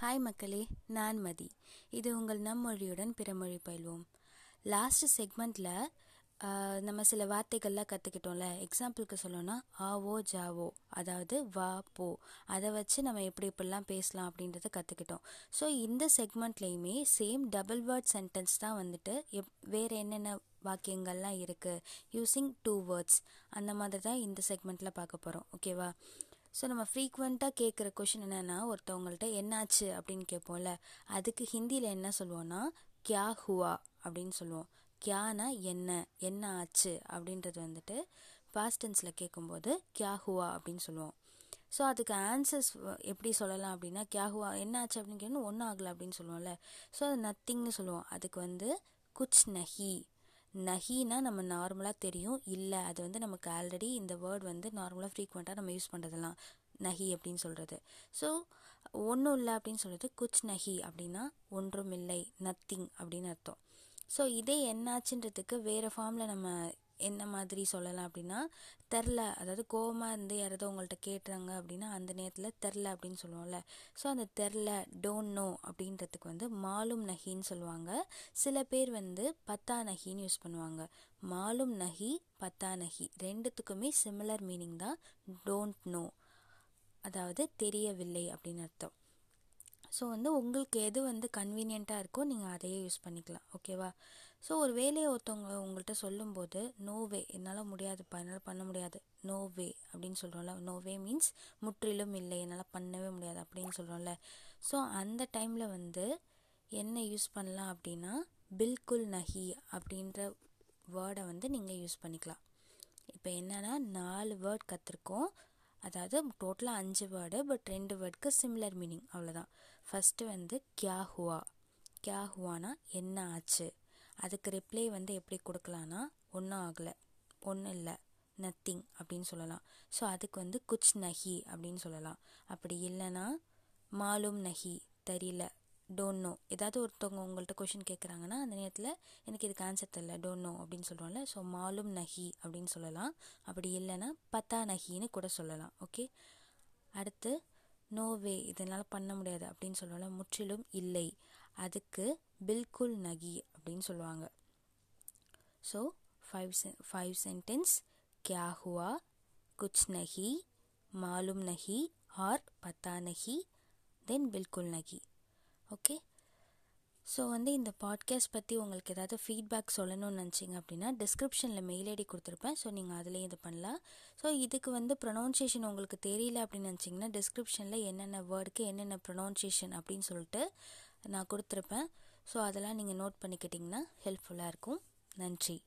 Hi மக்களே. நான் மதி. இது உங்கள் நம் மொழியுடன் பிறமொழி பயில்வோம். லாஸ்ட் செக்மெண்ட்டில் நம்ம சில வார்த்தைகள்லாம் கற்றுக்கிட்டோம்ல எக்ஸாம்பிளுக்கு சொல்லணும்னா ஆவோ ஜாவோ அதாவது வா போ. அதை வச்சு நம்ம எப்படி இப்படிலாம் பேசலாம் அப்படின்றத கற்றுக்கிட்டோம் ஸோ இந்த செக்மெண்ட்லேயுமே சேம் டபுள் வேர்ட் சென்டென்ஸ் தான் வந்துட்டு எப் வேறு என்னென்ன வாக்கியங்கள்லாம் இருக்குது யூஸிங் டூ வேர்ட்ஸ் அந்த மாதிரி தான் இந்த செக்மெண்ட்டில் பார்க்க போகிறோம் ஓகேவா ஸோ நம்ம ஃப்ரீக்வெண்ட்டாக கேட்குற கொஷின் என்னென்னா ஒருத்தவங்கள்ட்ட என்னாச்சு அப்படின்னு கேட்போம்ல அதுக்கு ஹிந்தியில் என்ன சொல்லுவோன்னா கியா ஹுவா அப்படின்னு சொல்லுவோம். கியானா என்ன? என்ன ஆச்சு? அப்படின்றது வந்துட்டு பாஸ்டன்ஸில் கேட்கும்போது கியா ஹுவா அப்படின்னு சொல்லுவோம். ஸோ அதுக்கு ஆன்சர்ஸ் எப்படி சொல்லலாம் அப்படின்னா கியா ஹுவா என்ன ஆச்சு? அப்படின்னு கேட்கணும் ஒன்றும் ஆகலை அப்படின்னு சொல்லுவோம்ல. ஸோ அது நத்திங்னு சொல்லுவோம். அதுக்கு வந்து குச் நஹி நஹினா நம்ம நார்மலாக தெரியும். இல்லை அது வந்து நமக்கு ஆல்ரெடி இந்த வேர்ட் வந்து நார்மலாக ஃப்ரீக்வெண்ட்டாக நம்ம யூஸ் பண்ணுறதுலாம் நஹி அப்படின்னு சொல்கிறது ஸோ ஒன்றும் இல்லை அப்படின்னு சொல்கிறது குச் நஹி அப்படின்னா ஒன்றும் இல்லை நத்திங் அப்படின்னு அர்த்தம். ஸோ இதே என்னாச்சுன்றதுக்கு வேறு ஃபார்மில் நம்ம என்ன மாதிரி சொல்லலாம் அப்படின்னா தெரில. அதாவது கோவமாக இருந்து யாராவது உங்கள்கிட்ட கேட்டுறாங்க அப்படின்னா அந்த நேரத்தில் தெரில அப்படின்னு சொல்லுவோம்ல. ஸோ அந்த தெரில டோன்ட் நோ அப்படின்றதுக்கு வந்து மாலும் நஹின்னு சொல்லுவாங்க. சில பேர் வந்து பத்தா நஹின்னு யூஸ் பண்ணுவாங்க. மாலும் நஹி பத்தா நஹி ரெண்டுத்துக்குமே சிமிலர் மீனிங் தான். டோன்ட் நோ அதாவது தெரியவில்லை அப்படின்னு அர்த்தம். ஸோ வந்து உங்களுக்கு எது வந்து கன்வீனியண்ட்டாக இருக்கோ நீங்கள் அதையே யூஸ் பண்ணிக்கலாம். ஓகேவா ஸோ ஒரு வேலையை ஒருத்தவங்க உங்கள்கிட்ட சொல்லும்போது நோ வே என்னால் முடியாதுப்பா என்னால் பண்ண முடியாது. நோ வே அப்படின்னு சொல்கிறோம்ல நோ வே மீன்ஸ் முற்றிலும் இல்லை. என்னால் பண்ணவே முடியாது அப்படின்னு சொல்கிறோம்ல ஸோ அந்த டைமில் வந்து என்ன யூஸ் பண்ணலாம் அப்படின்னா பில்குல் நஹி அப்படின்ற வேர்டை வந்து நீங்கள் யூஸ் பண்ணிக்கலாம். இப்போ என்னென்னா நாலு வேர்ட் கற்றுருக்கோம் அதாவது டோட்டலாக அஞ்சு வேர்டு பட் ரெண்டு வேர்டுக்கு சிம்லர் மீனிங் அவ்வளோதான் ஃபஸ்ட்டு வந்து கியா ஹுவா? கியா ஹுவானா? என்ன ஆச்சு? அதுக்கு ரிப்ளை வந்து எப்படி கொடுக்கலான்னா ஒன்றும் ஆகலை. ஒன்றும் இல்லை. நத்திங் அப்படின்னு சொல்லலாம். ஸோ அதுக்கு வந்து குச் நஹி அப்படின்னு சொல்லலாம். அப்படி இல்லைன்னா மாலும் நஹி. தெரியல. டோன்ட் நோ ஏதாவது ஒருத்தவங்க உங்கள்கிட்ட கொஷின் கேட்குறாங்கன்னா அந்த நேரத்தில் எனக்கு இதுக்கு ஆன்சர் தெரில டோன்ட் நோ அப்படின்னு சொல்கிறோம்ல ஸோ மாலும் நஹி அப்படின்னு சொல்லலாம். அப்படி இல்லைன்னா பத்தா நஹின்னு கூட சொல்லலாம். ஓகே அடுத்து நோவே இதனால் பண்ண முடியாது அப்படின்னு சொல்லுவோம்ல முற்றிலும் இல்லை. அதுக்கு பில்குல் நகி அப்படின்னு சொல்லுவாங்க. ஸோ ஃபைவ் செ ஃபைவ் சென்டென்ஸ் கியா ஹுவா குச் நகி மாலும் நகி ஆர் பத்தா நகி தென் பில்குல் நகி ஓகே ஸோ வந்து இந்த பாட்காஸ்ட் பற்றி உங்களுக்கு ஏதாவது ஃபீட்பேக் சொல்லணும்னு நினச்சிங்க அப்படின்னா டிஸ்கிரிப்ஷனில் மெயில் ஐடி கொடுத்துருப்பேன். ஸோ நீங்கள் அதிலே இது பண்ணலாம். ஸோ இதுக்கு வந்து ப்ரொனவுன்சியேஷன் உங்களுக்கு தெரியல அப்படின்னு நினச்சிங்கன்னா டிஸ்கிரிப்ஷனில் என்னென்ன வேர்டுக்கு என்னென்ன ப்ரொனவுன்சியேஷன் அப்படின்னு சொல்லிட்டு நான் கொடுத்துருப்பேன். ஸோ அதெல்லாம் நீங்கள் நோட் பண்ணிக்கிட்டிங்கன்னா ஹெல்ப்ஃபுல்லாக இருக்கும். நன்றி.